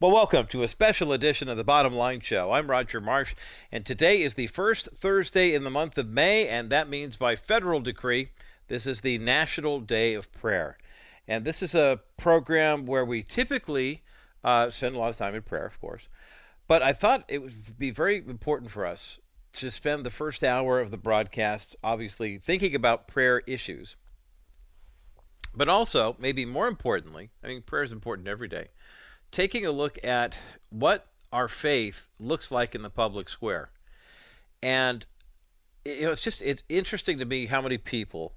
Well, welcome to a special edition of the Bottom Line Show. I'm Roger Marsh, and today is the first Thursday in the month of May, and that means by federal decree, this is the National Day of Prayer. And this is a program where we typically uh, spend a lot of time in prayer, of course. But I thought it would be very important for us to spend the first hour of the broadcast, obviously, thinking about prayer issues. But also, maybe more importantly, I mean, prayer is important every day taking a look at what our faith looks like in the public square. And you know, it's just it's interesting to me how many people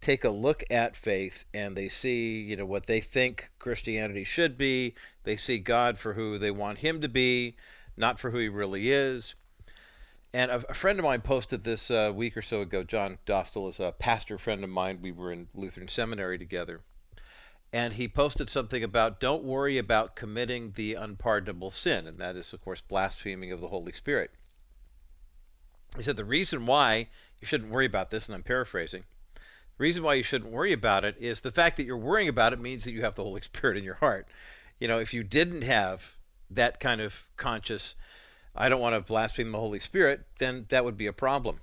take a look at faith and they see, you know, what they think Christianity should be. They see God for who they want him to be, not for who he really is. And a, a friend of mine posted this uh, week or so ago. John Dostal is a pastor friend of mine. We were in Lutheran seminary together and he posted something about don't worry about committing the unpardonable sin, and that is, of course, blaspheming of the Holy Spirit. He said the reason why you shouldn't worry about this, and I'm paraphrasing, the reason why you shouldn't worry about it is the fact that you're worrying about it means that you have the Holy Spirit in your heart. You know, if you didn't have that kind of conscious, I don't want to blaspheme the Holy Spirit, then that would be a problem.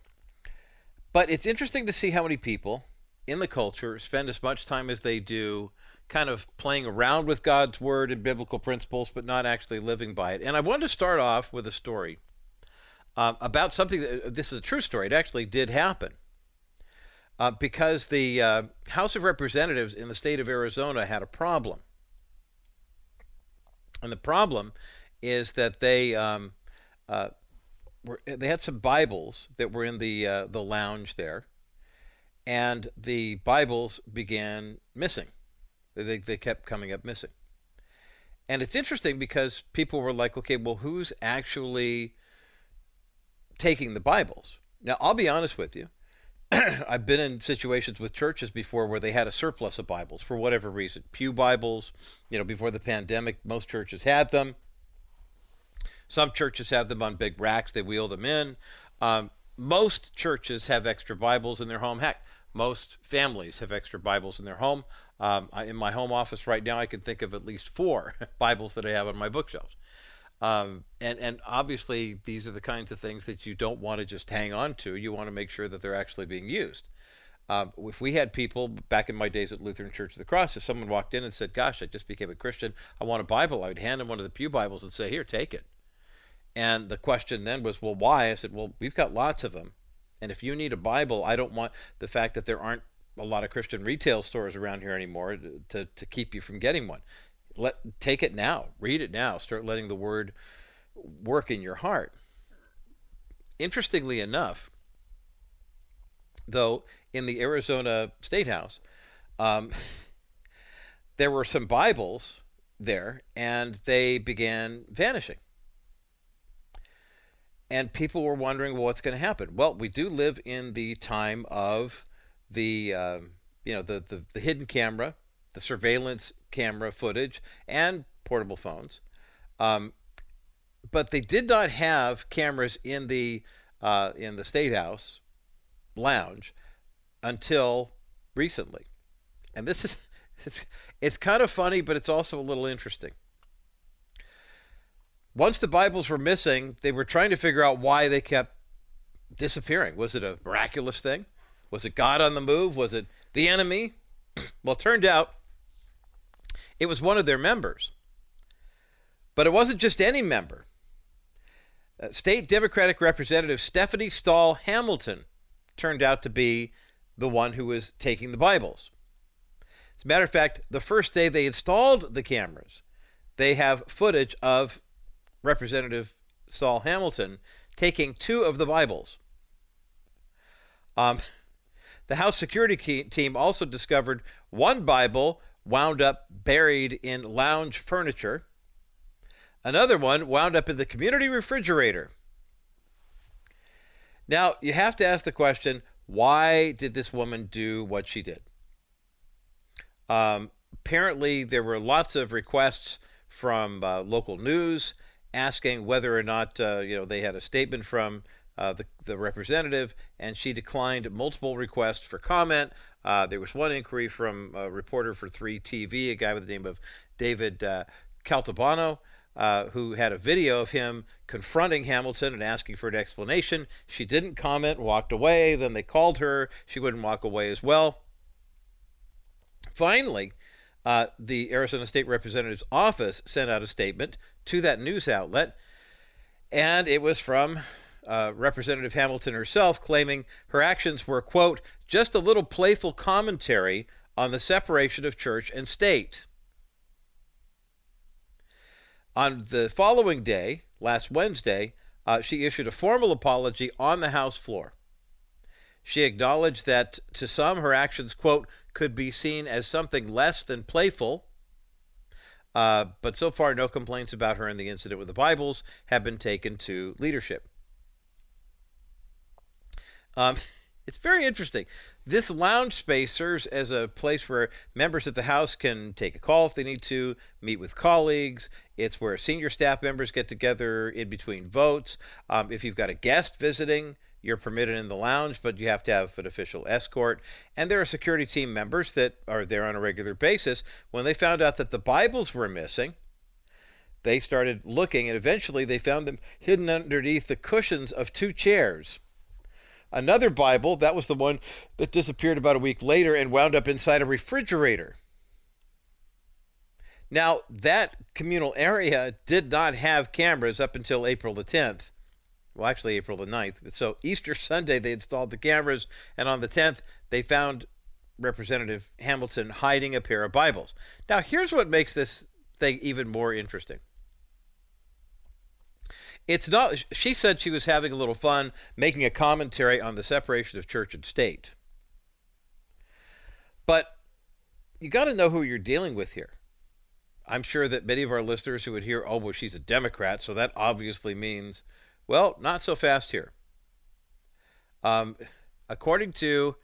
But it's interesting to see how many people in the culture spend as much time as they do kind of playing around with God's word and biblical principles, but not actually living by it. And I wanted to start off with a story uh, about something that uh, this is a true story. It actually did happen. Uh, because the uh, House of Representatives in the state of Arizona had a problem. And the problem is that they um, uh, they had some Bibles that were in the uh, the lounge there, and the Bibles began missing. They, they kept coming up missing. And it's interesting because people were like, okay, well, who's actually taking the Bibles? Now, I'll be honest with you. I've been in situations with churches before where they had a surplus of Bibles for whatever reason. Pew Bibles, you know, before the pandemic, most churches had them. Some churches have them on big racks, they wheel them in. Um, most churches have extra Bibles in their home. Heck, most families have extra Bibles in their home. Um, I, in my home office right now, I can think of at least four Bibles that I have on my bookshelves. Um, and and obviously, these are the kinds of things that you don't want to just hang on to. You want to make sure that they're actually being used. Um, if we had people back in my days at Lutheran Church of the Cross, if someone walked in and said, "Gosh, I just became a Christian. I want a Bible," I would hand them one of the pew Bibles and say, "Here, take it." And the question then was, "Well, why?" I said, "Well, we've got lots of them, and if you need a Bible, I don't want the fact that there aren't a lot of Christian retail stores around here anymore to, to keep you from getting one. Let take it now, read it now, start letting the word work in your heart. Interestingly enough, though, in the Arizona State House, um, there were some Bibles there, and they began vanishing. And people were wondering, well, what's going to happen? Well, we do live in the time of the um, you know the, the, the hidden camera, the surveillance camera footage, and portable phones. Um, but they did not have cameras in the uh, in the state house lounge until recently, and this is it's it's kind of funny, but it's also a little interesting. Once the Bibles were missing, they were trying to figure out why they kept disappearing. Was it a miraculous thing? Was it God on the move? Was it the enemy? well, it turned out it was one of their members. But it wasn't just any member. Uh, State Democratic Representative Stephanie Stahl Hamilton turned out to be the one who was taking the Bibles. As a matter of fact, the first day they installed the cameras, they have footage of Representative Stahl Hamilton taking two of the Bibles. Um, the House security team also discovered one Bible wound up buried in lounge furniture. Another one wound up in the community refrigerator. Now, you have to ask the question why did this woman do what she did? Um, apparently, there were lots of requests from uh, local news asking whether or not uh, you know they had a statement from uh, the, the representative, and she declined multiple requests for comment. Uh, there was one inquiry from a reporter for 3TV, a guy by the name of David uh, Caltabano. uh, who had a video of him confronting Hamilton and asking for an explanation. She didn't comment, walked away. Then they called her. She wouldn't walk away as well. Finally, uh, the Arizona State Representative's office sent out a statement to that news outlet, and it was from uh, Representative Hamilton herself claiming her actions were, quote, just a little playful commentary on the separation of church and state. On the following day, last Wednesday, uh, she issued a formal apology on the House floor. She acknowledged that to some her actions, quote, could be seen as something less than playful. Uh, but so far, no complaints about her and the incident with the Bibles have been taken to leadership. Um, it's very interesting. This lounge space serves as a place where members of the House can take a call if they need to, meet with colleagues. It's where senior staff members get together in between votes. Um, if you've got a guest visiting, you're permitted in the lounge, but you have to have an official escort. And there are security team members that are there on a regular basis. When they found out that the Bibles were missing, they started looking, and eventually they found them hidden underneath the cushions of two chairs. Another Bible, that was the one that disappeared about a week later and wound up inside a refrigerator. Now, that communal area did not have cameras up until April the 10th. Well, actually, April the 9th. So, Easter Sunday, they installed the cameras, and on the 10th, they found Representative Hamilton hiding a pair of Bibles. Now, here's what makes this thing even more interesting it's not she said she was having a little fun making a commentary on the separation of church and state but you got to know who you're dealing with here i'm sure that many of our listeners who would hear oh well she's a democrat so that obviously means well not so fast here um, according to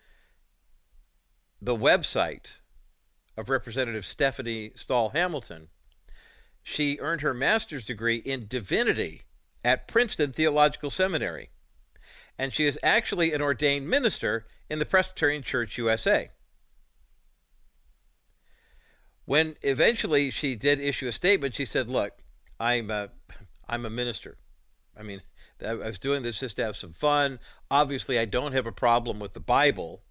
the website of representative stephanie stahl hamilton she earned her master's degree in divinity at Princeton Theological Seminary, and she is actually an ordained minister in the Presbyterian Church USA. When eventually she did issue a statement, she said, "Look, I'm a, I'm a minister. I mean, I was doing this just to have some fun. Obviously, I don't have a problem with the Bible,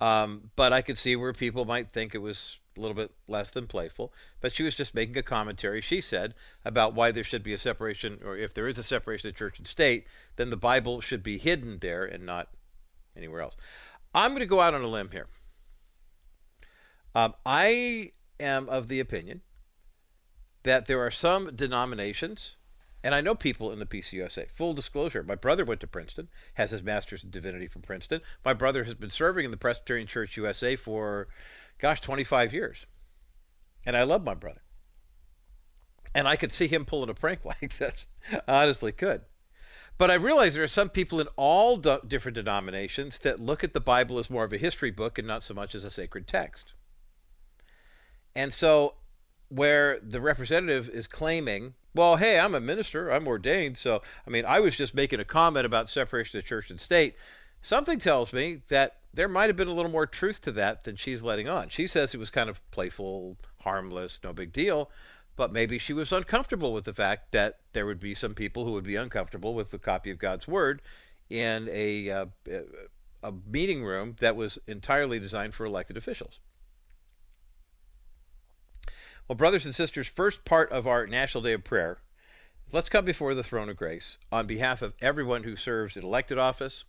um, but I could see where people might think it was a little bit less than playful, but she was just making a commentary, she said, about why there should be a separation, or if there is a separation of church and state, then the Bible should be hidden there and not anywhere else. I'm going to go out on a limb here. Um, I am of the opinion that there are some denominations, and I know people in the PCUSA. Full disclosure, my brother went to Princeton, has his master's in divinity from Princeton. My brother has been serving in the Presbyterian Church USA for gosh, 25 years. And I love my brother. And I could see him pulling a prank like this. Honestly could. But I realize there are some people in all do- different denominations that look at the Bible as more of a history book and not so much as a sacred text. And so, where the representative is claiming, well, hey, I'm a minister, I'm ordained, so, I mean, I was just making a comment about separation of church and state, something tells me that there might have been a little more truth to that than she's letting on. She says it was kind of playful, harmless, no big deal, but maybe she was uncomfortable with the fact that there would be some people who would be uncomfortable with the copy of God's Word in a, uh, a meeting room that was entirely designed for elected officials. Well, brothers and sisters, first part of our National Day of Prayer, let's come before the throne of grace on behalf of everyone who serves in elected office,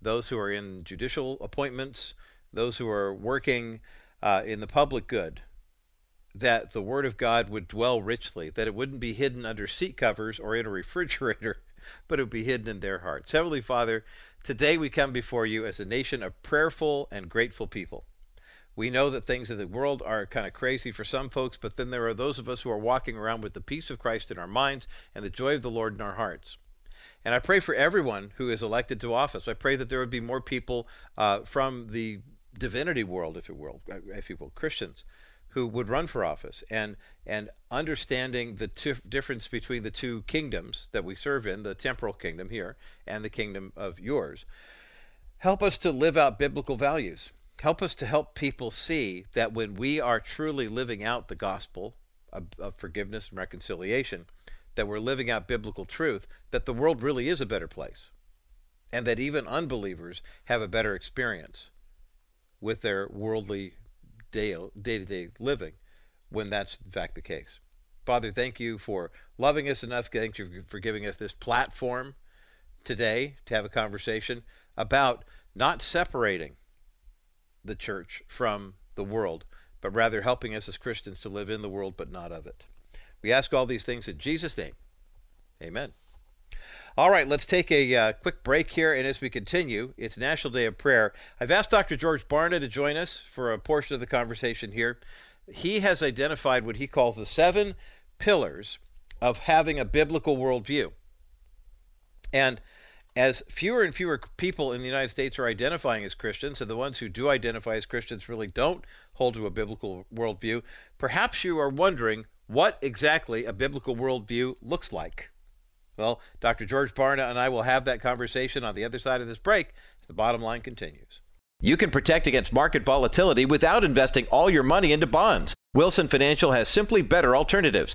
those who are in judicial appointments, those who are working uh, in the public good, that the Word of God would dwell richly, that it wouldn't be hidden under seat covers or in a refrigerator, but it would be hidden in their hearts. Heavenly Father, today we come before you as a nation of prayerful and grateful people. We know that things in the world are kind of crazy for some folks, but then there are those of us who are walking around with the peace of Christ in our minds and the joy of the Lord in our hearts. And I pray for everyone who is elected to office. I pray that there would be more people uh, from the divinity world, if you will, uh, if you will, Christians, who would run for office and and understanding the difference between the two kingdoms that we serve in, the temporal kingdom here and the kingdom of yours. Help us to live out biblical values. Help us to help people see that when we are truly living out the gospel of, of forgiveness and reconciliation, that we're living out biblical truth, that the world really is a better place, and that even unbelievers have a better experience with their worldly day to day living when that's in fact the case. Father, thank you for loving us enough. Thank you for giving us this platform today to have a conversation about not separating the church from the world, but rather helping us as Christians to live in the world but not of it. We ask all these things in Jesus' name. Amen. All right, let's take a uh, quick break here, and as we continue, it's National Day of Prayer. I've asked Dr. George Barna to join us for a portion of the conversation here. He has identified what he calls the seven pillars of having a biblical worldview. And as fewer and fewer people in the United States are identifying as Christians, and the ones who do identify as Christians really don't hold to a biblical worldview, perhaps you are wondering what exactly a biblical worldview looks like. Well, Dr. George Barna and I will have that conversation on the other side of this break as the bottom line continues. You can protect against market volatility without investing all your money into bonds. Wilson Financial has simply better alternatives.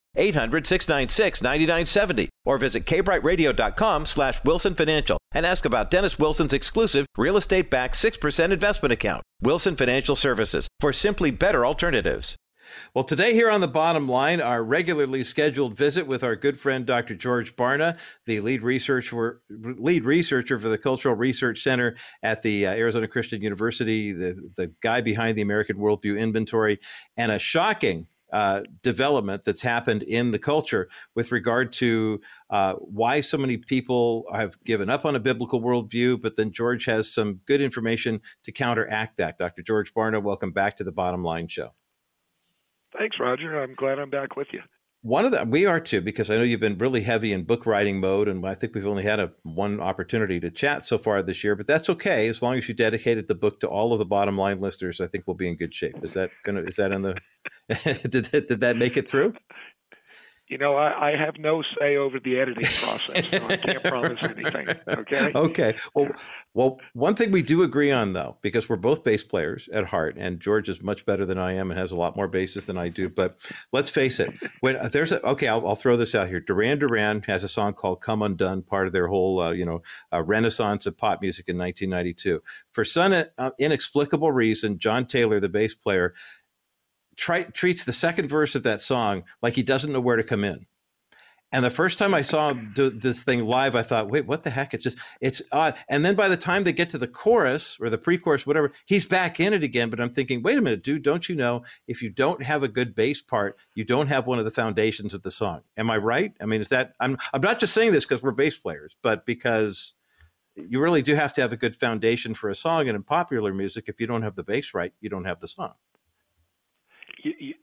800 696 9970 or visit kbrightradio.com slash wilson financial and ask about dennis wilson's exclusive real estate backed 6% investment account wilson financial services for simply better alternatives well, today here on the bottom line, our regularly scheduled visit with our good friend Dr. George Barna, the lead researcher lead researcher for the Cultural Research Center at the uh, Arizona Christian University, the the guy behind the American Worldview Inventory, and a shocking uh, development that's happened in the culture with regard to uh, why so many people have given up on a biblical worldview. But then George has some good information to counteract that. Dr. George Barna, welcome back to the Bottom Line Show. Thanks, Roger. I'm glad I'm back with you. One of the we are too because I know you've been really heavy in book writing mode, and I think we've only had a one opportunity to chat so far this year. But that's okay as long as you dedicated the book to all of the bottom line listeners. I think we'll be in good shape. Is that gonna? Is that in the? did did that make it through? You know, I, I, have no say over the editing process. So I can't promise anything. Okay. Okay. Well, well, one thing we do agree on, though, because we're both bass players at heart, and George is much better than I am and has a lot more basses than I do. But let's face it, when uh, there's a okay, I'll, I'll, throw this out here. Duran Duran has a song called "Come Undone," part of their whole, uh, you know, uh, renaissance of pop music in 1992. For some uh, inexplicable reason, John Taylor, the bass player, treats the second verse of that song like he doesn't know where to come in. And the first time I saw this thing live, I thought, wait, what the heck? It's just, it's odd. And then by the time they get to the chorus or the pre chorus, whatever, he's back in it again. But I'm thinking, wait a minute, dude, don't you know if you don't have a good bass part, you don't have one of the foundations of the song? Am I right? I mean, is that, I'm, I'm not just saying this because we're bass players, but because you really do have to have a good foundation for a song. And in popular music, if you don't have the bass right, you don't have the song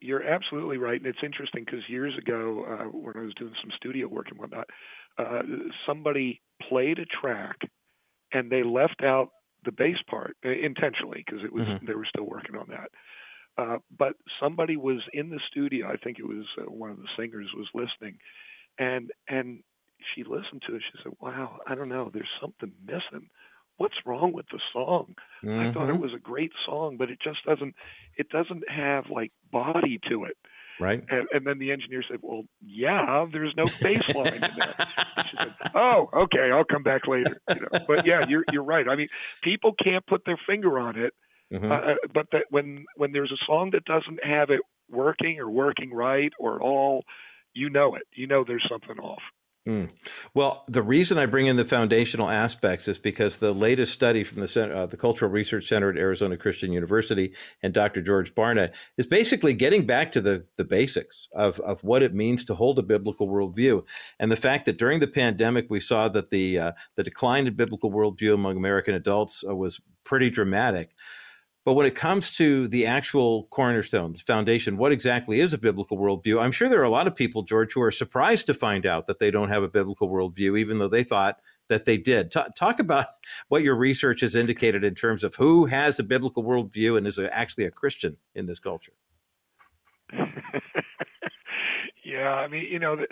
you're absolutely right, and it's interesting because years ago, uh, when I was doing some studio work and whatnot, uh, somebody played a track, and they left out the bass part uh, intentionally because it was mm-hmm. they were still working on that. Uh, but somebody was in the studio. I think it was uh, one of the singers was listening, and and she listened to it. She said, "Wow, I don't know. There's something missing." What's wrong with the song? Mm-hmm. I thought it mm-hmm. was a great song, but it just doesn't it doesn't have like body to it. Right. And, and then the engineer said, "Well, yeah, there's no bass line in there." she said, "Oh, okay, I'll come back later." You know? But yeah, you're you're right. I mean, people can't put their finger on it, mm-hmm. uh, uh but that when when there's a song that doesn't have it working or working right or at all, you know it. You know there's something off. Mm. Well, the reason I bring in the foundational aspects is because the latest study from the Center, uh, the Cultural Research Center at Arizona Christian University and Dr. George Barna is basically getting back to the, the basics of, of what it means to hold a biblical worldview. And the fact that during the pandemic, we saw that the, uh, the decline in biblical worldview among American adults uh, was pretty dramatic. But when it comes to the actual cornerstones, foundation, what exactly is a biblical worldview? I'm sure there are a lot of people, George, who are surprised to find out that they don't have a biblical worldview, even though they thought that they did. T- talk about what your research has indicated in terms of who has a biblical worldview and is a, actually a Christian in this culture. Yeah, I mean, you know, the,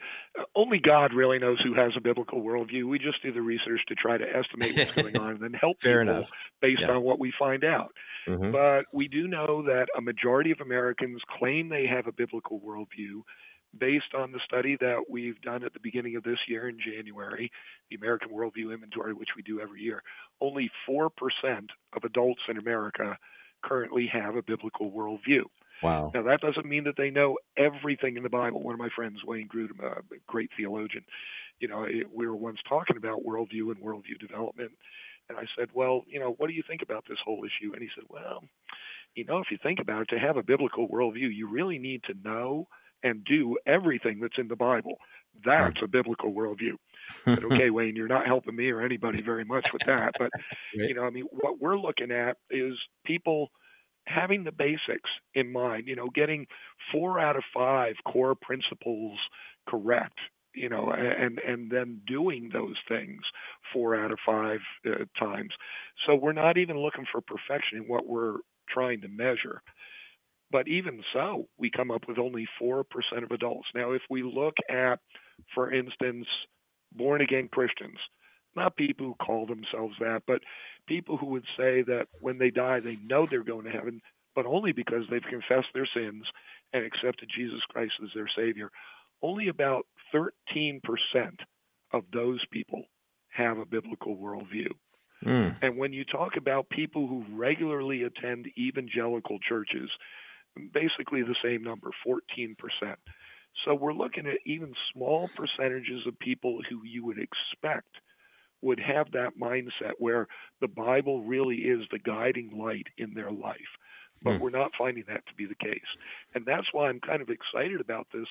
uh, only God really knows who has a biblical worldview. We just do the research to try to estimate what's going on and then help Fair people enough. based Yeah. on what we find out. Mm-hmm. But we do know that a majority of Americans claim they have a biblical worldview based on the study that we've done at the beginning of this year in January, the American Worldview Inventory, which we do every year. Only 4% of adults in America currently have a biblical worldview. Wow. Now, that doesn't mean that they know everything in the Bible. One of my friends, Wayne Grudem, a great theologian, you know, we were once talking about worldview and worldview development. And I said, well, you know, what do you think about this whole issue? And he said, well, you know, if you think about it, to have a biblical worldview, you really need to know and do everything that's in the Bible. That's a biblical worldview. But okay, Wayne, you're not helping me or anybody very much with that. But you know, I mean, what we're looking at is people having the basics in mind. You know, getting four out of five core principles correct. You know, and and then doing those things four out of five uh, times. So we're not even looking for perfection in what we're trying to measure. But even so, we come up with only 4% of adults. Now, if we look at, for instance, born again Christians, not people who call themselves that, but people who would say that when they die, they know they're going to heaven, but only because they've confessed their sins and accepted Jesus Christ as their Savior. Only about 13% of those people have a biblical worldview. Mm. And when you talk about people who regularly attend evangelical churches, basically the same number, 14%. So we're looking at even small percentages of people who you would expect would have that mindset where the Bible really is the guiding light in their life. But Hmm. we're not finding that to be the case. And that's why I'm kind of excited about this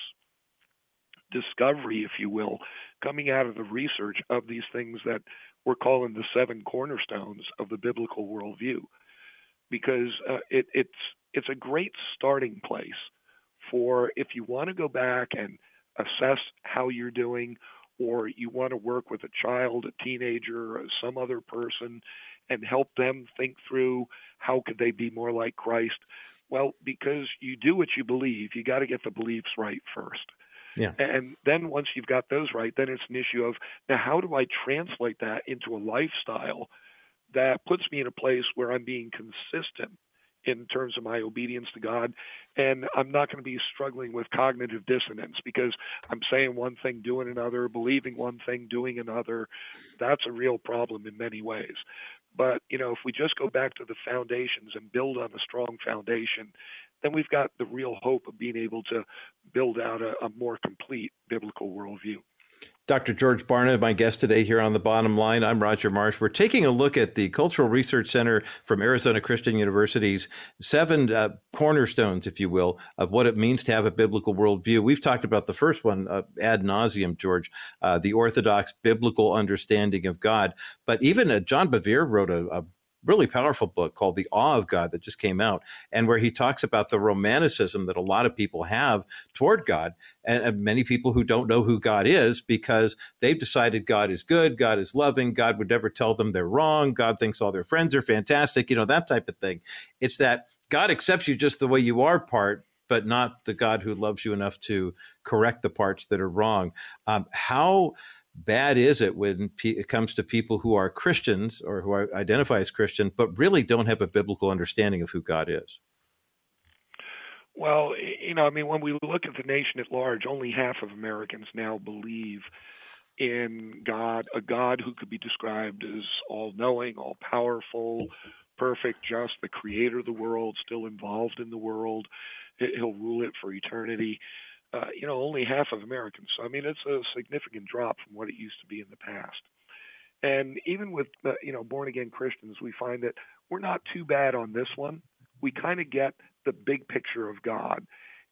discovery, if you will, coming out of the research of these things that we're calling the seven cornerstones of the biblical worldview, because uh, it, it's it's a great starting place for if you want to go back and assess how you're doing, or you want to work with a child, a teenager, some other person, and help them think through how could they be more like Christ. Well, because you do what you believe, you got to get the beliefs right first. Yeah. And then once you've got those right, then it's an issue of now how do I translate that into a lifestyle that puts me in a place where I'm being consistent in terms of my obedience to God. And I'm not going to be struggling with cognitive dissonance because I'm saying one thing, doing another, believing one thing, doing another. That's a real problem in many ways. But, you know, if we just go back to the foundations and build on a strong foundation, then we've got the real hope of being able to build out a, a more complete biblical worldview. Dr. George Barna, my guest today here on the bottom line. I'm Roger Marsh. We're taking a look at the Cultural Research Center from Arizona Christian University's seven uh, cornerstones, if you will, of what it means to have a biblical worldview. We've talked about the first one uh, ad nauseum, George, uh, the Orthodox biblical understanding of God. But even uh, John Bevere wrote a, a really powerful book called The Awe of God that just came out, and where he talks about the romanticism that a lot of people have toward God, and, and, many people who don't know who God is because they've decided God is good, God is loving, God would never tell them they're wrong, God thinks all their friends are fantastic, you know, that type of thing. It's that God accepts you just the way you are part. But not the God who loves you enough to correct the parts that are wrong. Um, how bad is it when it comes to people who are Christians or who are, identify as Christian, but really don't have a biblical understanding of who God is? Well, you know, I mean, when we look at the nation at large, only half of Americans now believe in God, a God who could be described as all knowing, all powerful, perfect, just, the creator of the world, still involved in the world. He'll rule it for eternity. Uh, you know, only half of Americans. So I mean, it's a significant drop from what it used to be in the past. And even with uh, you know born again Christians, we find that we're not too bad on this one. We kind of get the big picture of God.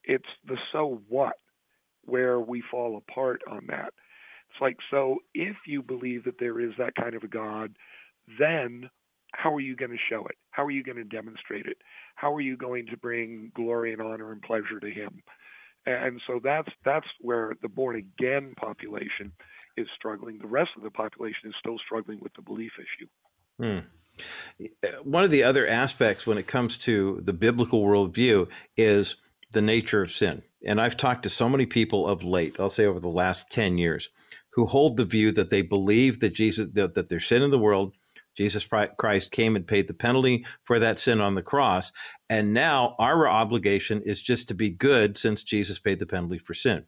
It's the so what where we fall apart on that. It's like so if you believe that there is that kind of a God, then how are you going to show it? How are you going to demonstrate it? How are you going to bring glory and honor and pleasure to him? And so that's that's where the born again population is struggling. The rest of the population is still struggling with the belief issue. Hmm. One of the other aspects when it comes to the biblical worldview is the nature of sin. And I've talked to so many people of late, I'll say over the last 10 years, who hold the view that they believe that Jesus that, that there's sin in the world Jesus Christ came and paid the penalty for that sin on the cross. And now our obligation is just to be good since Jesus paid the penalty for sin.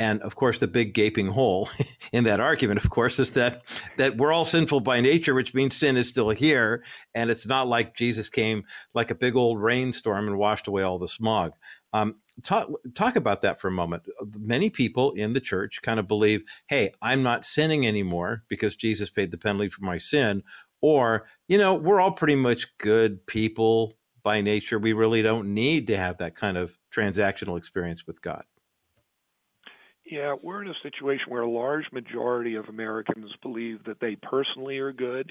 And of course, the big gaping hole in that argument, of course, is that that we're all sinful by nature, which means sin is still here, and it's not like Jesus came like a big old rainstorm and washed away all the smog. Um, talk talk about that for a moment. Many people in the church kind of believe, "Hey, I'm not sinning anymore because Jesus paid the penalty for my sin," Or, you know, we're all pretty much good people by nature. We really don't need to have that kind of transactional experience with God. Yeah, we're in a situation where a large majority of Americans believe that they personally are good.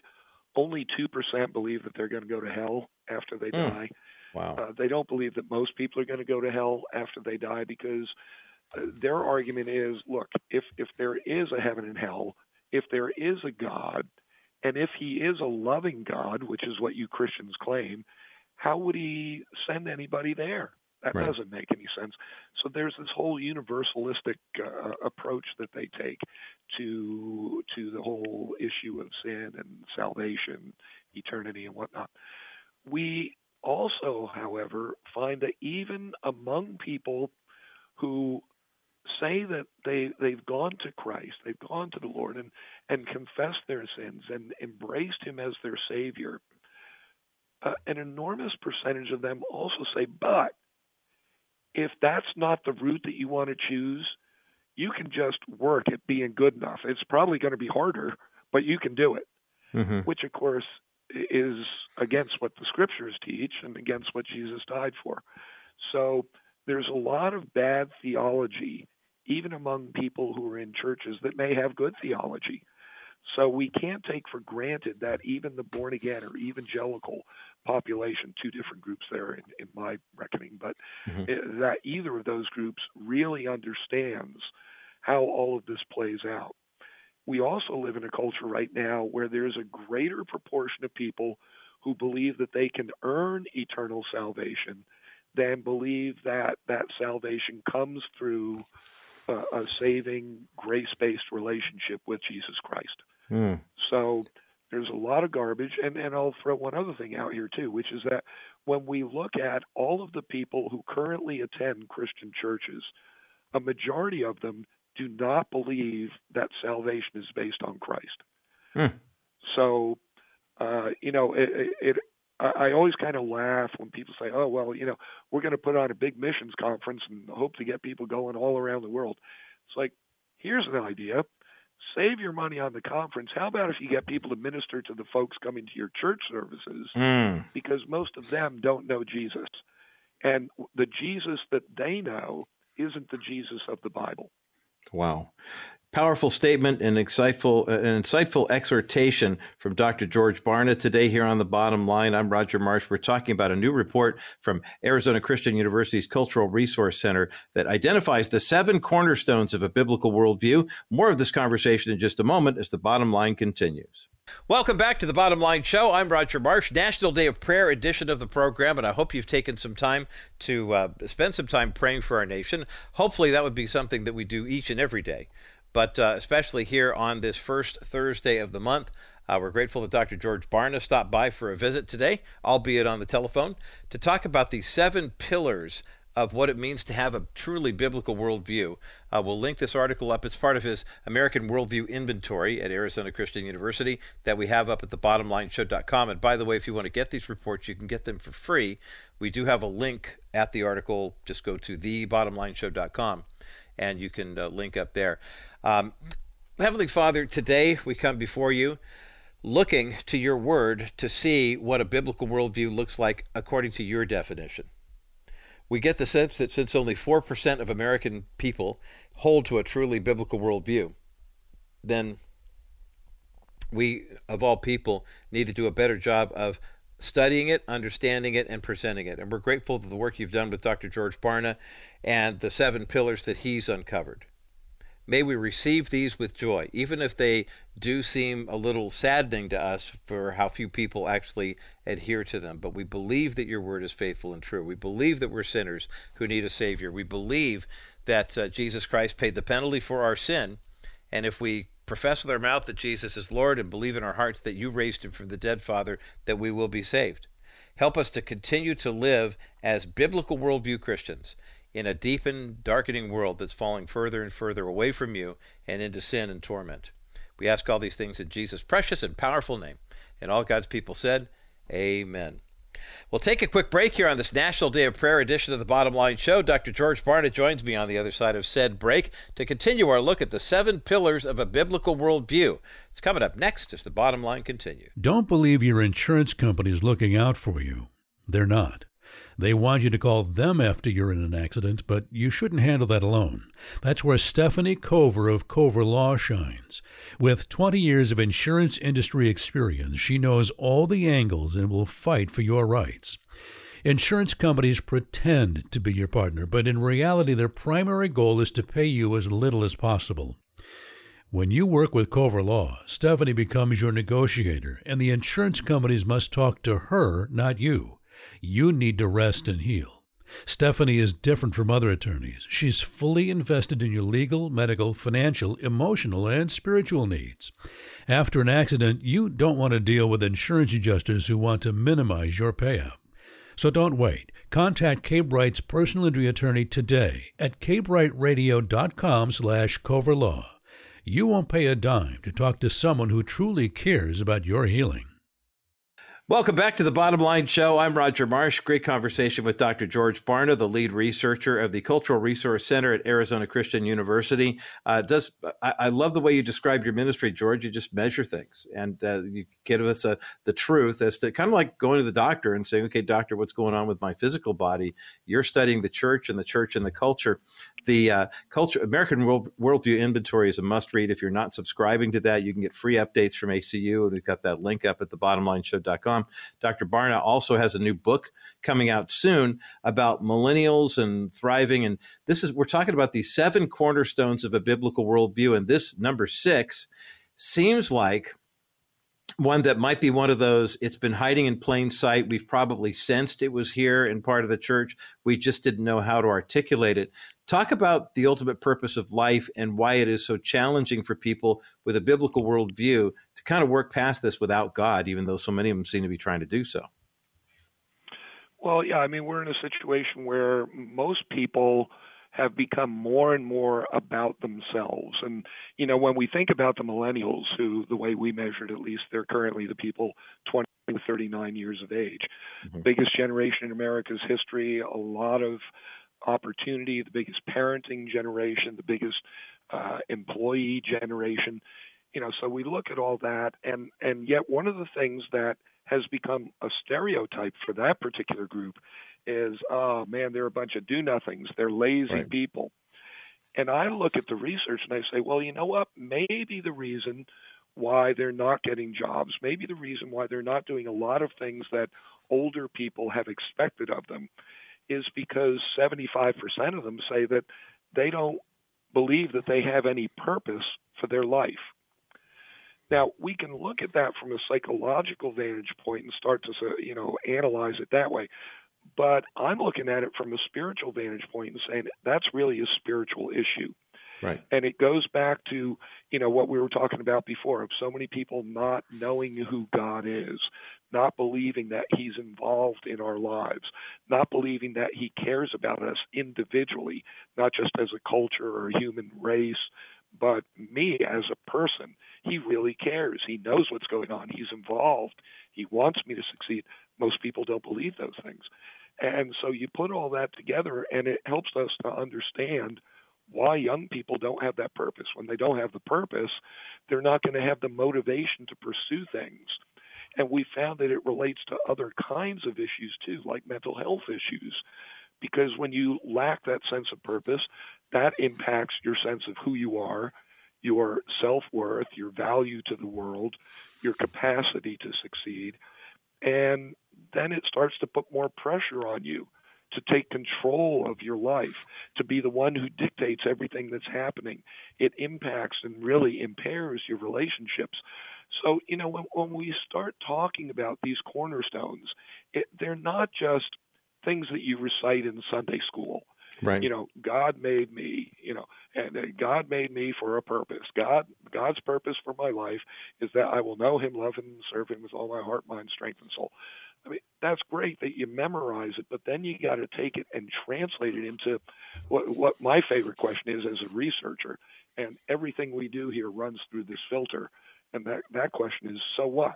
Only 2% believe that they're going to go to hell after they mm. die. Wow. Uh, they don't believe that most people are going to go to hell after they die because uh, their argument is look, if, if there is a heaven and hell, if there is a God, and if he is a loving God, which is what you Christians claim, how would he send anybody there? That right. doesn't make any sense. So there's this whole universalistic uh, approach that they take to to the whole issue of sin and salvation, eternity, and whatnot. We also, however, find that even among people who say that they they've gone to Christ, they've gone to the Lord and and confessed their sins and embraced Him as their Savior. Uh, an enormous percentage of them also say, but if that's not the route that you want to choose, you can just work at being good enough. It's probably going to be harder, but you can do it. Mm-hmm. Which, of course, is against what the scriptures teach and against what Jesus died for. So there's a lot of bad theology even among people who are in churches that may have good theology. So we can't take for granted that even the born again or evangelical population, two different groups there in, in my reckoning, but mm-hmm. that either of those groups really understands how all of this plays out. We also live in a culture right now where there's a greater proportion of people who believe that they can earn eternal salvation than believe that that salvation comes through a, a saving, grace based relationship with Jesus Christ. Mm. So there's a lot of garbage. And, and I'll throw one other thing out here, too, which is that when we look at all of the people who currently attend Christian churches, a majority of them do not believe that salvation is based on Christ. Mm. So, uh, you know, it, it, I always kind of laugh when people say, "Oh, well, you know, we're going to put on a big missions conference and hope to get people going all around the world." It's like, here's an idea: save your money on the conference. How about if you get people to minister to the folks coming to your church services? Mm. Because most of them don't know Jesus, and the Jesus that they know isn't the Jesus of the Bible. Wow powerful statement and insightful, uh, an insightful exhortation from Dr. George Barna today here on the bottom line. I'm Roger Marsh. We're talking about a new report from Arizona Christian University's Cultural Resource Center that identifies the seven cornerstones of a biblical worldview. More of this conversation in just a moment as the bottom line continues. Welcome back to the Bottom Line Show. I'm Roger Marsh, National Day of Prayer edition of the program, and I hope you've taken some time to uh, spend some time praying for our nation. Hopefully, that would be something that we do each and every day but uh, especially here on this first Thursday of the month. Uh, we're grateful that Dr. George Barna stopped by for a visit today, albeit on the telephone, to talk about the seven pillars of what it means to have a truly biblical worldview. Uh, we'll link this article up. It's part of his American Worldview Inventory at Arizona Christian University that we have up at the thebottomlineshow.com. And by the way, if you want to get these reports, you can get them for free. We do have a link at the article. Just go to thebottomlineshow.com and you can uh, link up there. Um, Heavenly Father, today we come before you looking to your word to see what a biblical worldview looks like according to your definition. We get the sense that since only 4% of American people hold to a truly biblical worldview, then we, of all people, need to do a better job of studying it, understanding it, and presenting it. And we're grateful for the work you've done with Dr. George Barna and the seven pillars that he's uncovered. May we receive these with joy, even if they do seem a little saddening to us for how few people actually adhere to them. But we believe that your word is faithful and true. We believe that we're sinners who need a Savior. We believe that uh, Jesus Christ paid the penalty for our sin. And if we profess with our mouth that Jesus is Lord and believe in our hearts that you raised him from the dead, Father, that we will be saved. Help us to continue to live as biblical worldview Christians in a deepened, darkening world that's falling further and further away from you and into sin and torment. We ask all these things in Jesus' precious and powerful name. And all God's people said, Amen. We'll take a quick break here on this National Day of Prayer edition of the Bottom Line Show. Dr. George Barna joins me on the other side of said break to continue our look at the seven pillars of a biblical worldview. It's coming up next as the bottom line continues. Don't believe your insurance company is looking out for you. They're not. They want you to call them after you're in an accident, but you shouldn't handle that alone. That's where Stephanie Cover of Cover Law shines. With 20 years of insurance industry experience, she knows all the angles and will fight for your rights. Insurance companies pretend to be your partner, but in reality, their primary goal is to pay you as little as possible. When you work with Cover Law, Stephanie becomes your negotiator, and the insurance companies must talk to her, not you. You need to rest and heal. Stephanie is different from other attorneys. She's fully invested in your legal, medical, financial, emotional, and spiritual needs. After an accident, you don't want to deal with insurance adjusters who want to minimize your payout. So don't wait. Contact Cape Wright's personal injury attorney today at capewrightradio.com slash coverlaw. You won't pay a dime to talk to someone who truly cares about your healing. Welcome back to the Bottom Line Show. I'm Roger Marsh. Great conversation with Dr. George Barna, the lead researcher of the Cultural Resource Center at Arizona Christian University. Uh, does I, I, love the way you describe your ministry, George. You just measure things, and uh, you give us a, the truth as to kind of like going to the doctor and saying, "Okay, doctor, what's going on with my physical body?" You're studying the church and the church and the culture the uh, culture American World, Worldview Inventory is a must read. If you're not subscribing to that, you can get free updates from ACU, and we've got that link up at the thebottomlineshow.com. Dr. Barna also has a new book coming out soon about millennials and thriving. And this is we're talking about the seven cornerstones of a biblical worldview, and this number six seems like one that might be one of those it's been hiding in plain sight we've probably sensed it was here in part of the church we just didn't know how to articulate it talk about the ultimate purpose of life and why it is so challenging for people with a biblical worldview to kind of work past this without god even though so many of them seem to be trying to do so well yeah i mean we're in a situation where most people have become more and more about themselves. And, you know, when we think about the millennials, who the way we measured at least, they're currently the people 20 to 39 years of age, mm-hmm. biggest generation in America's history, a lot of opportunity, the biggest parenting generation, the biggest uh, employee generation. You know, so we look at all that, and and yet one of the things that has become a stereotype for that particular group is, oh man, they're a bunch of do nothings. They're lazy right. people. And I look at the research and I say, well, you know what? Maybe the reason why they're not getting jobs, maybe the reason why they're not doing a lot of things that older people have expected of them is because 75% of them say that they don't believe that they have any purpose for their life. Now, we can look at that from a psychological vantage point and start to, you know, analyze it that way. But I'm looking at it from a spiritual vantage point and saying that's really a spiritual issue. Right. And it goes back to, you know, what we were talking about before of so many people not knowing who God is, not believing that he's involved in our lives, not believing that he cares about us individually, not just as a culture or a human race, but me as a person. He really cares. He knows what's going on. He's involved. He wants me to succeed. Most people don't believe those things. And so you put all that together, and it helps us to understand why young people don't have that purpose. When they don't have the purpose, they're not going to have the motivation to pursue things. And we found that it relates to other kinds of issues too, like mental health issues. Because when you lack that sense of purpose, that impacts your sense of who you are, your self worth, your value to the world, your capacity to succeed. And then it starts to put more pressure on you to take control of your life, to be the one who dictates everything that's happening. It impacts and really impairs your relationships. So, you know, when, when we start talking about these cornerstones, it, they're not just things that you recite in Sunday school. Right. You know, God made me, you know, and uh, God made me for a purpose. God God's purpose for my life is that I will know him, love him, and serve him with all my heart, mind, strength, and soul. I mean, that's great that you memorize it, but then you got to take it and translate it into what, what my favorite question is as a researcher. And everything we do here runs through this filter. And that, that question is, so what?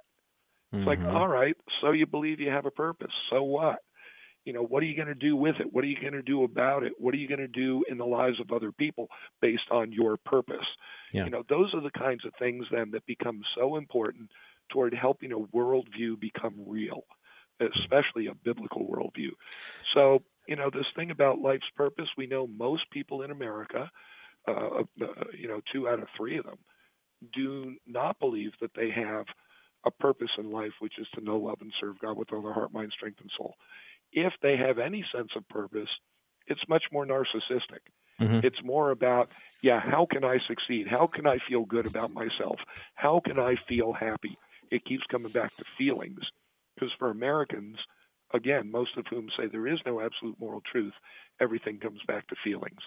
It's mm-hmm. like, all right, so you believe you have a purpose. So what? You know, what are you going to do with it? What are you going to do about it? What are you going to do in the lives of other people based on your purpose? Yeah. You know, those are the kinds of things then that become so important toward helping a worldview become real especially a biblical worldview. So, you know, this thing about life's purpose, we know most people in America, uh, uh, you know, two out of three of them, do not believe that they have a purpose in life, which is to know, love, and serve God with all their heart, mind, strength, and soul. If they have any sense of purpose, it's much more narcissistic. Mm-hmm. It's more about, yeah, how can I succeed? How can I feel good about myself? How can I feel happy? It keeps coming back to feelings. Because for Americans, again, most of whom say there is no absolute moral truth, everything comes back to feelings.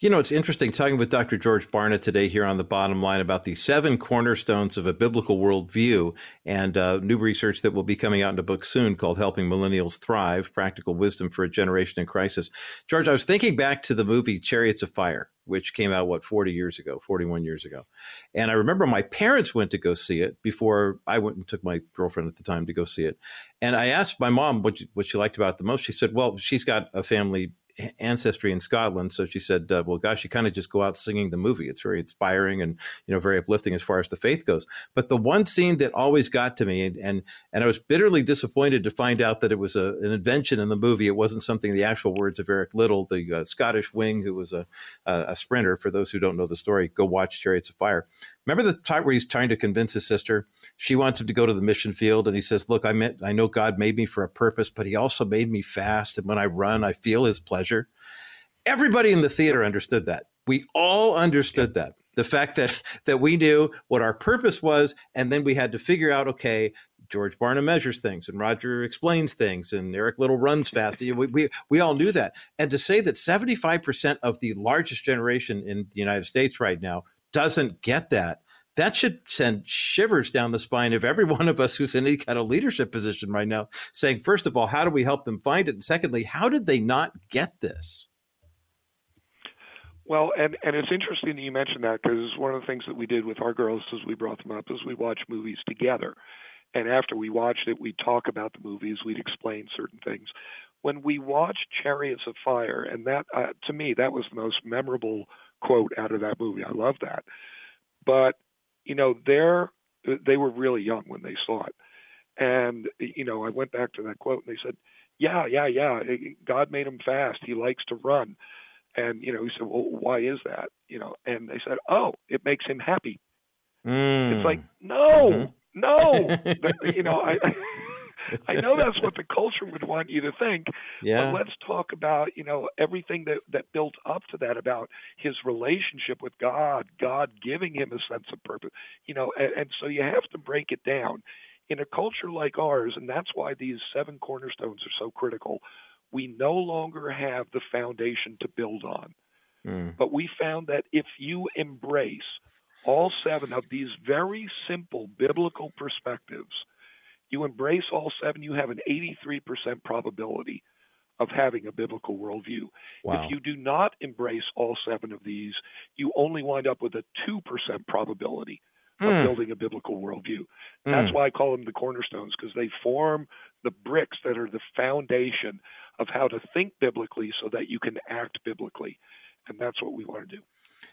You know, it's interesting talking with Dr. George Barna today here on the bottom line about the seven cornerstones of a biblical worldview and uh, new research that will be coming out in a book soon called Helping Millennials Thrive Practical Wisdom for a Generation in Crisis. George, I was thinking back to the movie Chariots of Fire, which came out, what, 40 years ago, 41 years ago. And I remember my parents went to go see it before I went and took my girlfriend at the time to go see it. And I asked my mom what, what she liked about it the most. She said, well, she's got a family ancestry in Scotland. So she said, uh, "Well, gosh, you kind of just go out singing the movie. It's very inspiring and you know very uplifting as far as the faith goes." But the one scene that always got to me, and and, and I was bitterly disappointed to find out that it was a, an invention in the movie. It wasn't something. The actual words of Eric Liddell, the uh, Scottish wing, who was a, a a sprinter. For those who don't know the story, go watch Chariots of Fire. Remember the time where he's trying to convince his sister? She wants him to go to the mission field, and he says, "Look, I meant I know God made me for a purpose, but He also made me fast, and when I run, I feel His pleasure." Everybody in the theater understood that. We all understood that. The fact that that we knew what our purpose was, and then we had to figure out, okay, George Barna measures things and Roger explains things and Eric Liddell runs fast. we, we, we all knew that. And to say that 75% of the largest generation in the United States right now doesn't get that, that should send shivers down the spine of every one of us who's in any kind of leadership position right now, saying, first of all, how do we help them find it? And secondly, how did they not get this? Well, and, and it's interesting that you mentioned that because one of the things that we did with our girls as we brought them up is we watched movies together. And after we watched it, we'd talk about the movies, we'd explain certain things. When we watched Chariots of Fire, and that, uh, to me, that was the most memorable quote out of that movie. I love that. But you know, they're they were really young when they saw it, and you know, I went back to that quote, and they said, "Yeah, yeah, yeah. God made him fast. He likes to run." And you know, he said, "Well, why is that?" You know, and they said, "Oh, it makes him happy." Mm. It's like, no, mm-hmm. no, you know, I. I know that's what the culture would want you to think. Yeah. But let's talk about, you know, everything that, that built up to that about his relationship with God, God giving him a sense of purpose. You know, and, and so you have to break it down. In a culture like ours, and that's why these seven cornerstones are so critical, we no longer have the foundation to build on. Mm. But we found that if you embrace all seven of these very simple biblical perspectives, you embrace all seven, you have an 83% probability of having a biblical worldview. Wow. If you do not embrace all seven of these, you only wind up with a 2% probability of mm. building a biblical worldview. Mm. That's why I call them the cornerstones, because they form the bricks that are the foundation of how to think biblically so that you can act biblically. And that's what we want to do.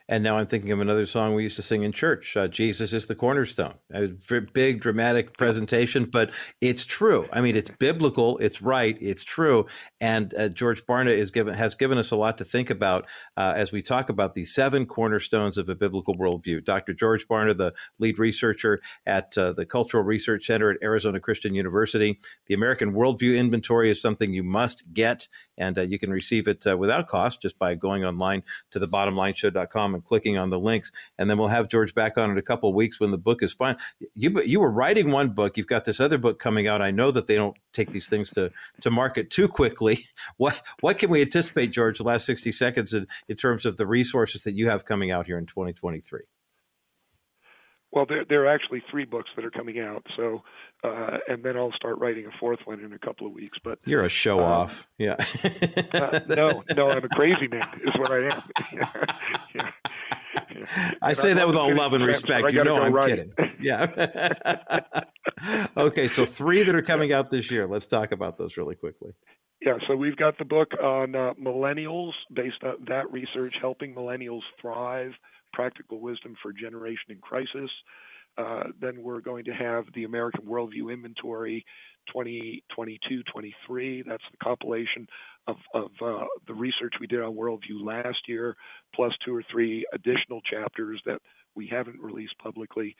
And now I'm thinking of another song we used to sing in church. Uh, Jesus is the cornerstone. A big dramatic presentation, but it's true. I mean, it's biblical. It's right. It's true. And uh, George Barna is given has given us a lot to think about uh, as we talk about the seven cornerstones of a biblical worldview. Dr. George Barna, the lead researcher at uh, the Cultural Research Center at Arizona Christian University. The American Worldview Inventory is something you must get, and uh, you can receive it uh, without cost just by going online to thebottomlineshow.com and clicking on the links. And then we'll have George back on in a couple of weeks when the book is fine. You you were writing one book. You've got this other book coming out. I know that they don't take these things to to market too quickly. What what can we anticipate, George? The last sixty seconds in, in terms of the resources that you have coming out here in 2023. Well, there, there are actually three books that are coming out. So, uh, and then I'll start writing a fourth one in a couple of weeks. But you're a show um, off, yeah. uh, no, no, I'm a crazy man, is what I am. yeah. Yeah. I say that with all love and respect. You know, I'm right. kidding. Yeah. okay, so three that are coming out this year. Let's talk about those really quickly. Yeah, so we've got the book on uh, millennials, based on that research, helping millennials thrive practical wisdom for generation in crisis. Uh, then we're going to have the American Worldview Inventory 2022 23. That's the compilation of, of uh, the research we did on worldview last year, plus two or three additional chapters that we haven't released publicly.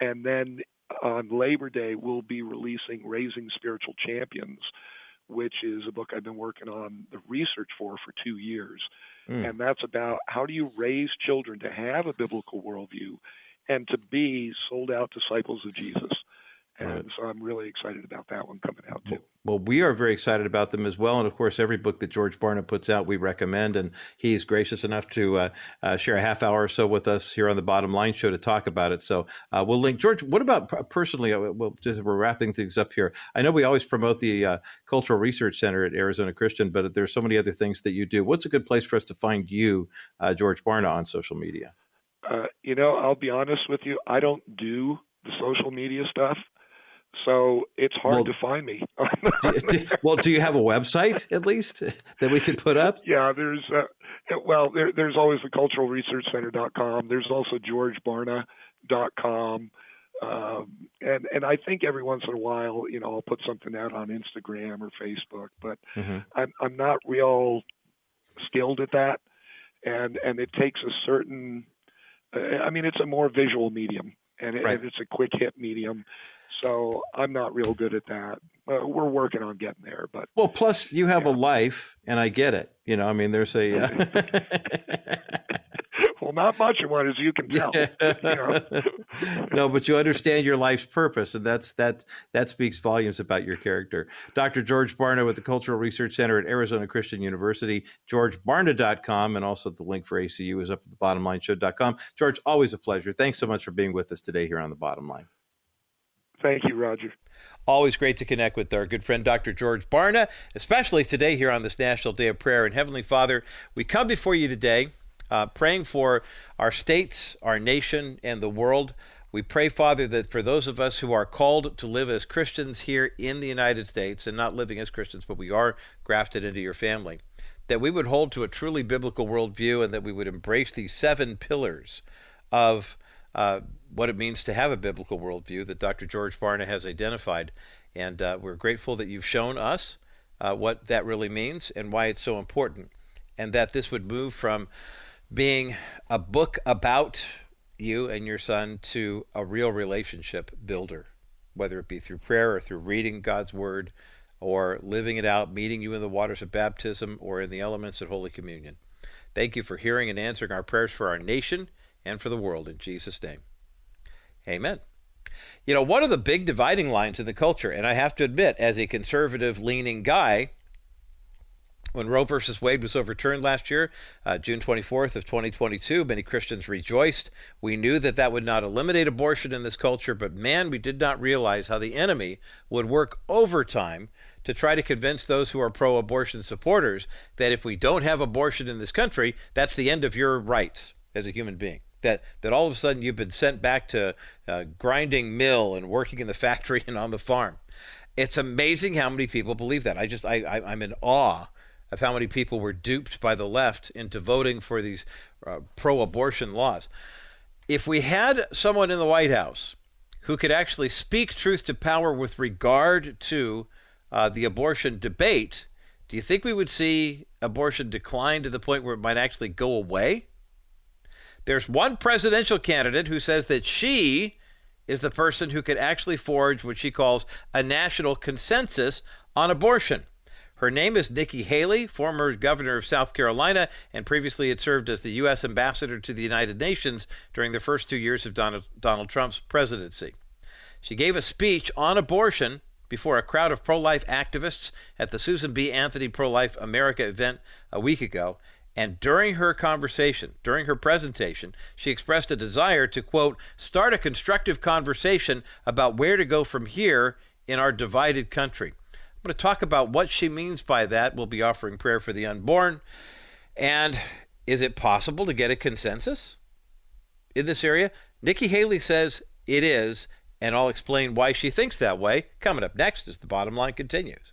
And then on Labor Day, we'll be releasing Raising Spiritual Champions, which is a book I've been working on the research for for two years. Mm. And that's about how do you raise children to have a biblical worldview and to be sold out disciples of Jesus. And so I'm really excited about that one coming out too. Well, we are very excited about them as well. And of course, every book that George Barna puts out, we recommend. And he's gracious enough to uh, uh, share a half hour or so with us here on the Bottom Line Show to talk about it. So uh, we'll link. George, what about personally? Uh, well, just we're wrapping things up here. I know we always promote the uh, Cultural Research Center at Arizona Christian, but there's so many other things that you do. What's a good place for us to find you, uh, George Barna, on social media? you know, I'll be honest with you. I don't do the social media stuff. So it's hard well, to find me. do, well, do you have a website at least that we could put up? Yeah, there's uh, well, there, there's always the culturalresearchcenter.com. There's also georgebarna.com. Um, and and I think every once in a while, you know, I'll put something out on Instagram or Facebook, but mm-hmm. I'm I'm not real skilled at that, and and it takes a certain. Uh, I mean, it's a more visual medium, and, it, right. and it's a quick hit medium, so I'm not real good at that. Uh, we're working on getting there, but well, plus you have yeah. a life, and I get it. You know, I mean, there's a. Uh... well, not much of one, as you can tell. Yeah. no, but you understand your life's purpose, and that's that. That speaks volumes about your character. Dr. George Barna with the Cultural Research Center at Arizona Christian University. GeorgeBarna.com, and also the link for ACU is up at the BottomLineShow.com. George, always a pleasure. Thanks so much for being with us today here on the Bottom Line. Thank you, Roger. Always great to connect with our good friend Dr. George Barna, especially today here on this National Day of Prayer. And Heavenly Father, we come before you today uh, praying for our states, our nation, and the world. We pray, Father, that for those of us who are called to live as Christians here in the United States, and not living as Christians, but we are grafted into your family, that we would hold to a truly biblical worldview and that we would embrace these seven pillars of uh, what it means to have a biblical worldview that Dr. George Barna has identified. And uh, we're grateful that you've shown us uh, what that really means and why it's so important. And that this would move from being a book about you and your son to a real relationship builder, whether it be through prayer or through reading God's word or living it out, meeting you in the waters of baptism or in the elements of Holy Communion. Thank you for hearing and answering our prayers for our nation and for the world in Jesus' name. Amen. You know, one of the big dividing lines in the culture, and I have to admit, as a conservative leaning guy, When Roe versus Wade was overturned last year, uh, June 24th of 2022, many Christians rejoiced. We knew that that would not eliminate abortion in this culture, but man, we did not realize how the enemy would work overtime to try to convince those who are pro-abortion supporters that if we don't have abortion in this country, that's the end of your rights as a human being. That that all of a sudden you've been sent back to uh, grinding mill and working in the factory and on the farm. It's amazing how many people believe that. I just I, I I'm in awe of how many people were duped by the left into voting for these uh, pro abortion laws. If we had someone in the White House who could actually speak truth to power with regard to uh, the abortion debate, do you think we would see abortion decline to the point where it might actually go away? There's one presidential candidate who says that she is the person who could actually forge what she calls a national consensus on abortion. Her name is Nikki Haley, former governor of South Carolina, and previously had served as the U.S. ambassador to the United Nations during the first two years of Donald, Donald Trump's presidency. She gave a speech on abortion before a crowd of pro life activists at the Susan B. Anthony Pro Life America event a week ago. And during her conversation, during her presentation, she expressed a desire to, quote, start a constructive conversation about where to go from here in our divided country. I'm going to talk about what she means by that. We'll be offering prayer for the unborn. And is it possible to get a consensus in this area? Nikki Haley says it is, and I'll explain why she thinks that way coming up next as the bottom line continues.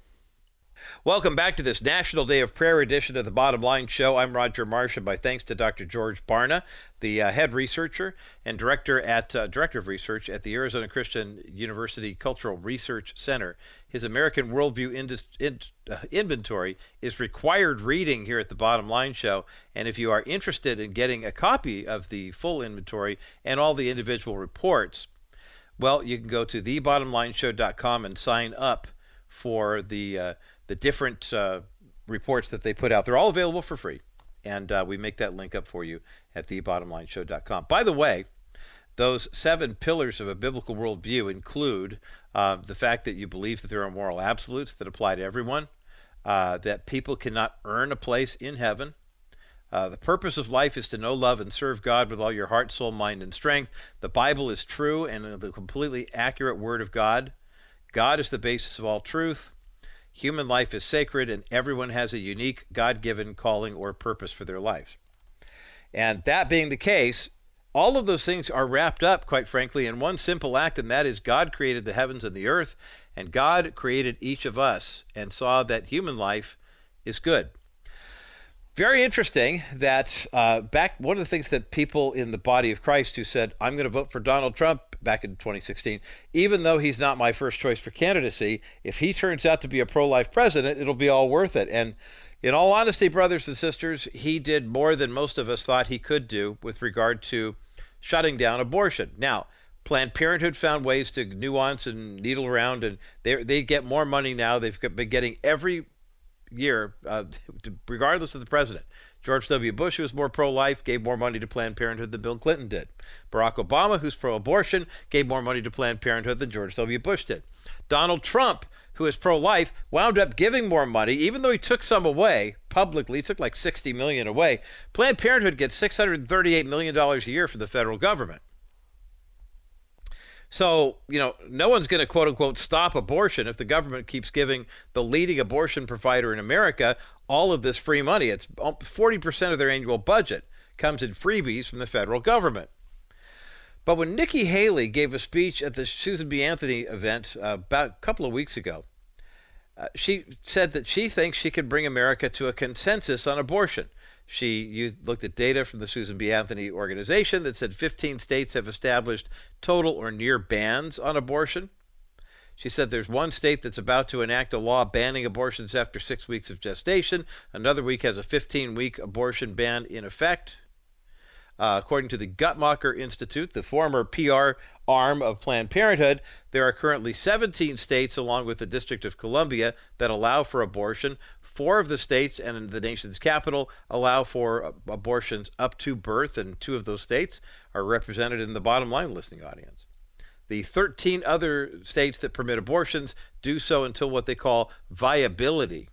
Welcome back to this National Day of Prayer edition of the Bottom Line Show. I'm Roger Marsh, and my thanks to Dr. George Barna, the uh, head researcher and director at uh, director of research at the Arizona Christian University Cultural Research Center. His American Worldview Indus- in, uh, inventory is required reading here at the Bottom Line Show. And if you are interested in getting a copy of the full inventory and all the individual reports, well, you can go to thebottomlineshow.com and sign up for the uh, the different uh, reports that they put out. They're all available for free, and uh, we make that link up for you at thebottomlineshow.com. By the way, those seven pillars of a biblical worldview include uh, the fact that you believe that there are moral absolutes that apply to everyone, uh, that people cannot earn a place in heaven. Uh, the purpose of life is to know, love, and serve God with all your heart, soul, mind, and strength. The Bible is true and the completely accurate Word of God. God is the basis of all truth. Human life is sacred, and everyone has a unique God given calling or purpose for their lives. And that being the case, all of those things are wrapped up, quite frankly, in one simple act, and that is God created the heavens and the earth, and God created each of us and saw that human life is good. Very interesting that uh, back one of the things that people in the body of Christ who said, I'm going to vote for Donald Trump back in 2016. Even though he's not my first choice for candidacy, if he turns out to be a pro life president, it'll be all worth it. And in all honesty, brothers and sisters, he did more than most of us thought he could do with regard to shutting down abortion. Now, Planned Parenthood found ways to nuance and needle around, and they they get more money now. They've been getting every year, uh, regardless of the president. George W. Bush, who was more pro life, gave more money to Planned Parenthood than Bill Clinton did. Barack Obama, who's pro abortion, gave more money to Planned Parenthood than George W. Bush did. Donald Trump who is pro-life, wound up giving more money, even though he took some away publicly. He took like 60 million away. Planned Parenthood gets 638 million dollars a year from the federal government. So, you know, no one's going to quote unquote stop abortion if the government keeps giving the leading abortion provider in America all of this free money. It's 40% of their annual budget comes in freebies from the federal government. But when Nikki Haley gave a speech at the Susan B. Anthony event uh, about a couple of weeks ago, uh, she said that she thinks she could bring America to a consensus on abortion. She used, looked at data from the Susan B. Anthony organization that said 15 states have established total or near bans on abortion. She said there's one state that's about to enact a law banning abortions after six weeks of gestation. Another week has a 15 week abortion ban in effect. Uh, according to the Guttmacher Institute, the former PR arm of Planned Parenthood, there are currently 17 states, along with the District of Columbia, that allow for abortion. Four of the states and the nation's capital allow for abortions up to birth, and two of those states are represented in the bottom line listening audience. The 13 other states that permit abortions do so until what they call viability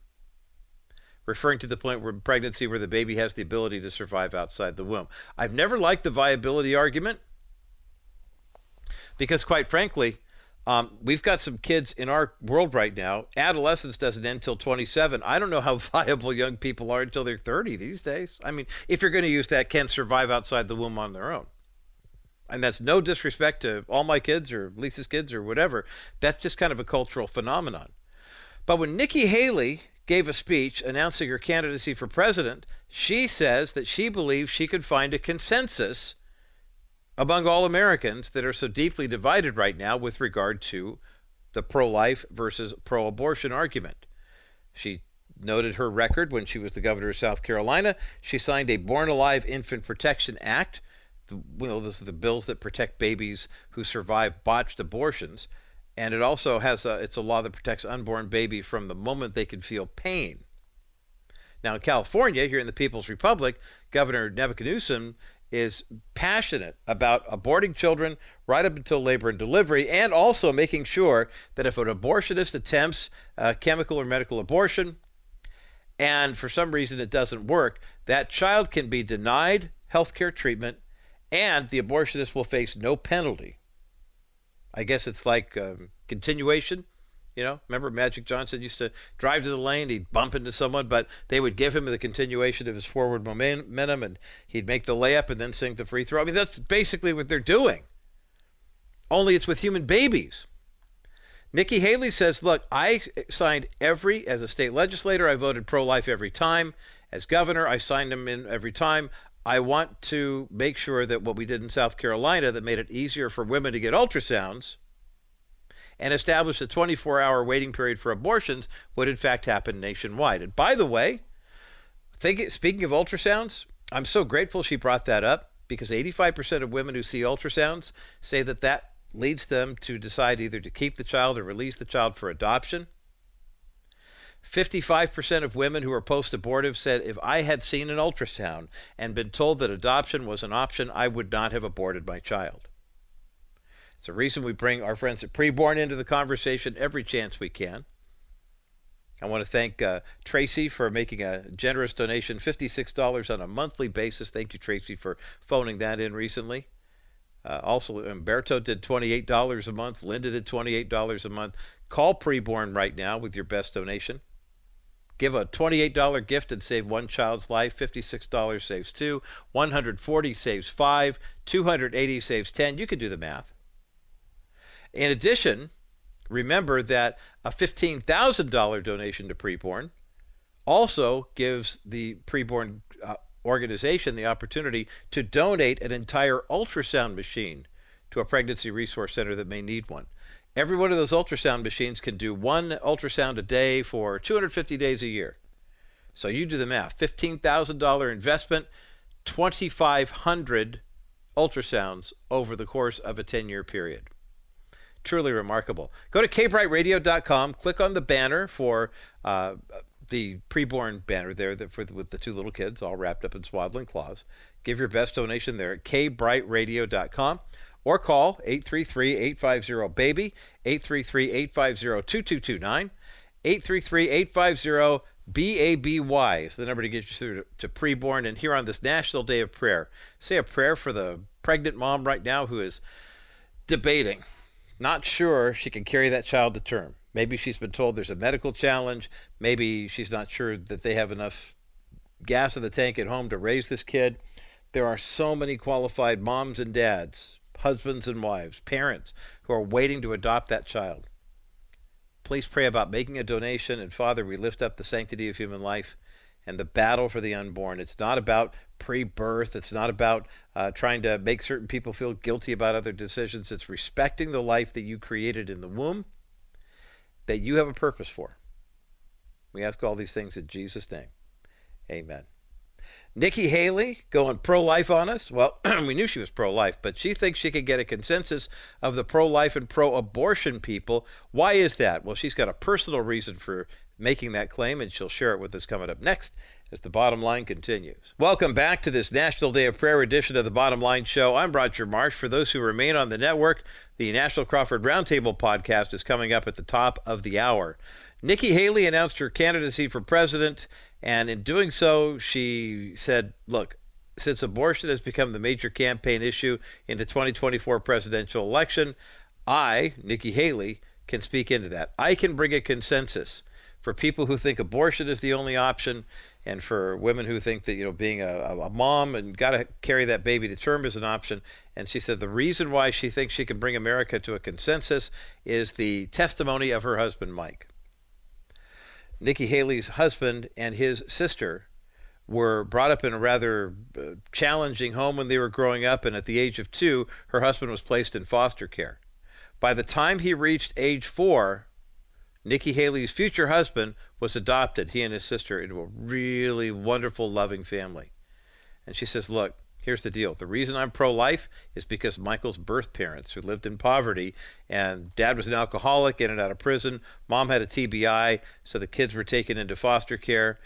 referring to the point where pregnancy where the baby has the ability to survive outside the womb. I've never liked the viability argument because, quite frankly, um, we've got some kids in our world right now. Adolescence doesn't end until 27. I don't know how viable young people are until they're 30 these days. I mean, if you're going to use that, can't survive outside the womb on their own. And that's no disrespect to all my kids or Lisa's kids or whatever. That's just kind of a cultural phenomenon. But when Nikki Haley gave a speech announcing her candidacy for president, she says that she believes she could find a consensus among all Americans that are so deeply divided right now with regard to the pro life versus pro abortion argument. She noted her record when she was the governor of South Carolina. She signed a Born Alive Infant Protection Act. The, those are the bills that protect babies who survive botched abortions and it also has a, it's a law that protects unborn baby from the moment they can feel pain. Now in California, here in the People's Republic, Governor Newsom is passionate about aborting children right up until labor and delivery, and also making sure that if an abortionist attempts a chemical or medical abortion, and for some reason it doesn't work, that child can be denied health care treatment, and the abortionist will face no penalty. I guess it's like um, continuation. You know, remember Magic Johnson used to drive to the lane, he'd bump into someone, but they would give him the continuation of his forward momentum and he'd make the layup and then sink the free throw. I mean, that's basically what they're doing. Only it's with human babies. Nikki Haley says, Look, I signed every, as a state legislator, I voted pro life every time. As governor, I signed them in every time. I want to make sure that what we did in South Carolina that made it easier for women to get ultrasounds and establish a 24 hour waiting period for abortions would in fact happen nationwide. And by the way, think, speaking of ultrasounds, I'm so grateful she brought that up because 85% of women who see ultrasounds say that that leads them to decide either to keep the child or release the child for adoption. 55% of women who are post abortive said if I had seen an ultrasound and been told that adoption was an option, I would not have aborted my child. It's the reason we bring our friends at Preborn into the conversation every chance we can. I want to thank uh, Tracy for making a generous donation, $56 on a monthly basis. Thank you, Tracy, for phoning that in recently. Uh, also, Umberto did $28 a month. Linda did $28 a month. Call Preborn right now with your best donation. Give a $28 gift and save one child's life. $56 saves two. 140 saves five. 280 saves 10. You can do the math. In addition, remember that a $15,000 donation to Preborn also gives the Preborn organization the opportunity to donate an entire ultrasound machine to a pregnancy resource center that may need one. Every one of those ultrasound machines can do one ultrasound a day for 250 days a year. So you do the math $15,000 investment, 2,500 ultrasounds over the course of a 10 year period. Truly remarkable. Go to kbriteradio.com, click on the banner for uh, the preborn banner there that for, with the two little kids all wrapped up in swaddling cloths. Give your best donation there at kbriteradio.com or call 833 850 BABY, 833 850 2229, 833 850 BABY is the number to get you through to, preborn. And here on this National Day of Prayer, say a prayer for the pregnant mom right now who is debating, not sure she can carry that child to term. Maybe she's been told there's a medical challenge. Maybe she's not sure that they have enough gas in the tank at home to raise this kid. There are so many qualified moms and dads, husbands and wives, parents who are waiting to adopt that child. Please pray about making a donation. And Father, we lift up the sanctity of human life and the battle for the unborn. It's not about pre birth, it's not about uh, trying to make certain people feel guilty about other decisions. It's respecting the life that you created in the womb, that you have a purpose for. We ask all these things in Jesus' name. Amen. Nikki Haley going pro life on us. Well, we knew she was pro life, but she thinks she could get a consensus of the pro life and pro abortion people. Why is that? Well, she's got a personal reason for making that claim, and she'll share it with us coming up next as the bottom line continues. Welcome back to this National Day of Prayer edition of the Bottom Line Show. I'm Roger Marsh. For those who remain on the network, the National Crawford Roundtable podcast is coming up at the top of the hour. Nikki Haley announced her candidacy for president and in doing so, she said, look, since abortion has become the major campaign issue in the 2024 presidential election, I, Nikki Haley, can speak into that. I can bring a consensus for people who think abortion is the only option and for women who think that you know being a, a mom and got to carry that baby to term is an option and she said the reason why she thinks she can bring america to a consensus is the testimony of her husband mike Nikki Haley's husband and his sister were brought up in a rather uh, challenging home when they were growing up, and at the age of two, her husband was placed in foster care. By the time he reached age four, Nikki Haley's future husband was adopted, he and his sister, into a really wonderful, loving family. And she says, Look, Here's the deal. The reason I'm pro life is because Michael's birth parents, who lived in poverty, and dad was an alcoholic in and out of prison, mom had a TBI, so the kids were taken into foster care.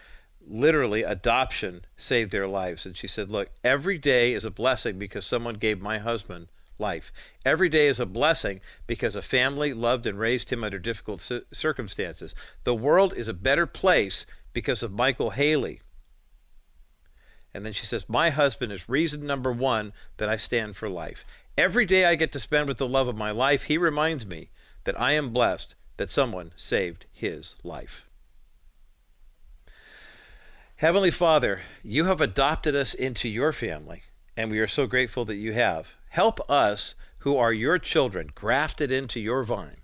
Literally, adoption saved their lives. And she said, Look, every day is a blessing because someone gave my husband life. Every day is a blessing because a family loved and raised him under difficult circumstances. The world is a better place because of Michael Haley, and then she says, My husband is reason number one that I stand for life. Every day I get to spend with the love of my life, he reminds me that I am blessed that someone saved his life. Heavenly Father, you have adopted us into your family, and we are so grateful that you have. Help us, who are your children, grafted into your vine,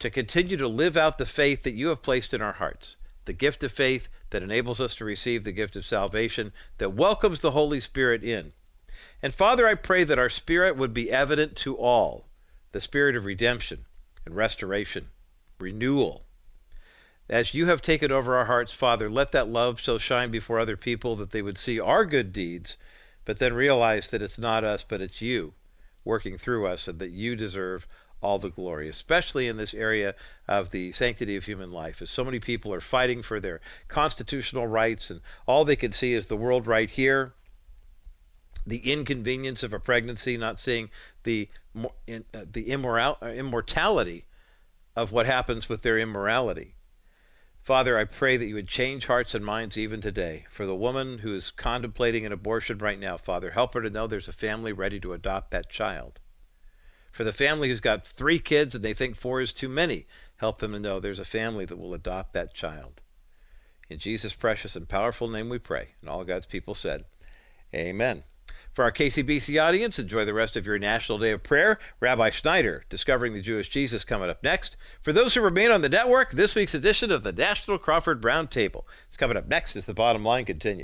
to continue to live out the faith that you have placed in our hearts the gift of faith that enables us to receive the gift of salvation, that welcomes the Holy Spirit in. And Father, I pray that our spirit would be evident to all the spirit of redemption and restoration, renewal. As you have taken over our hearts, Father, let that love so shine before other people that they would see our good deeds, but then realize that it's not us, but it's you working through us, and that you deserve all the glory, especially in this area of the sanctity of human life, as so many people are fighting for their constitutional rights, and all they can see is the world right here, the inconvenience of a pregnancy, not seeing the uh, the immoral, uh, immortality of what happens with their immorality. Father, I pray that you would change hearts and minds even today. For the woman who is contemplating an abortion right now, Father, help her to know there's a family ready to adopt that child. For the family who's got three kids and they think four is too many, help them to know there's a family that will adopt that child. In Jesus' precious and powerful name we pray. And all God's people said, Amen. For our KCBC audience, enjoy the rest of your National Day of Prayer. Rabbi Schneider, Discovering the Jewish Jesus, coming up next. For those who remain on the network, this week's edition of the National Crawford Brown Roundtable. It's coming up next as the bottom line continues.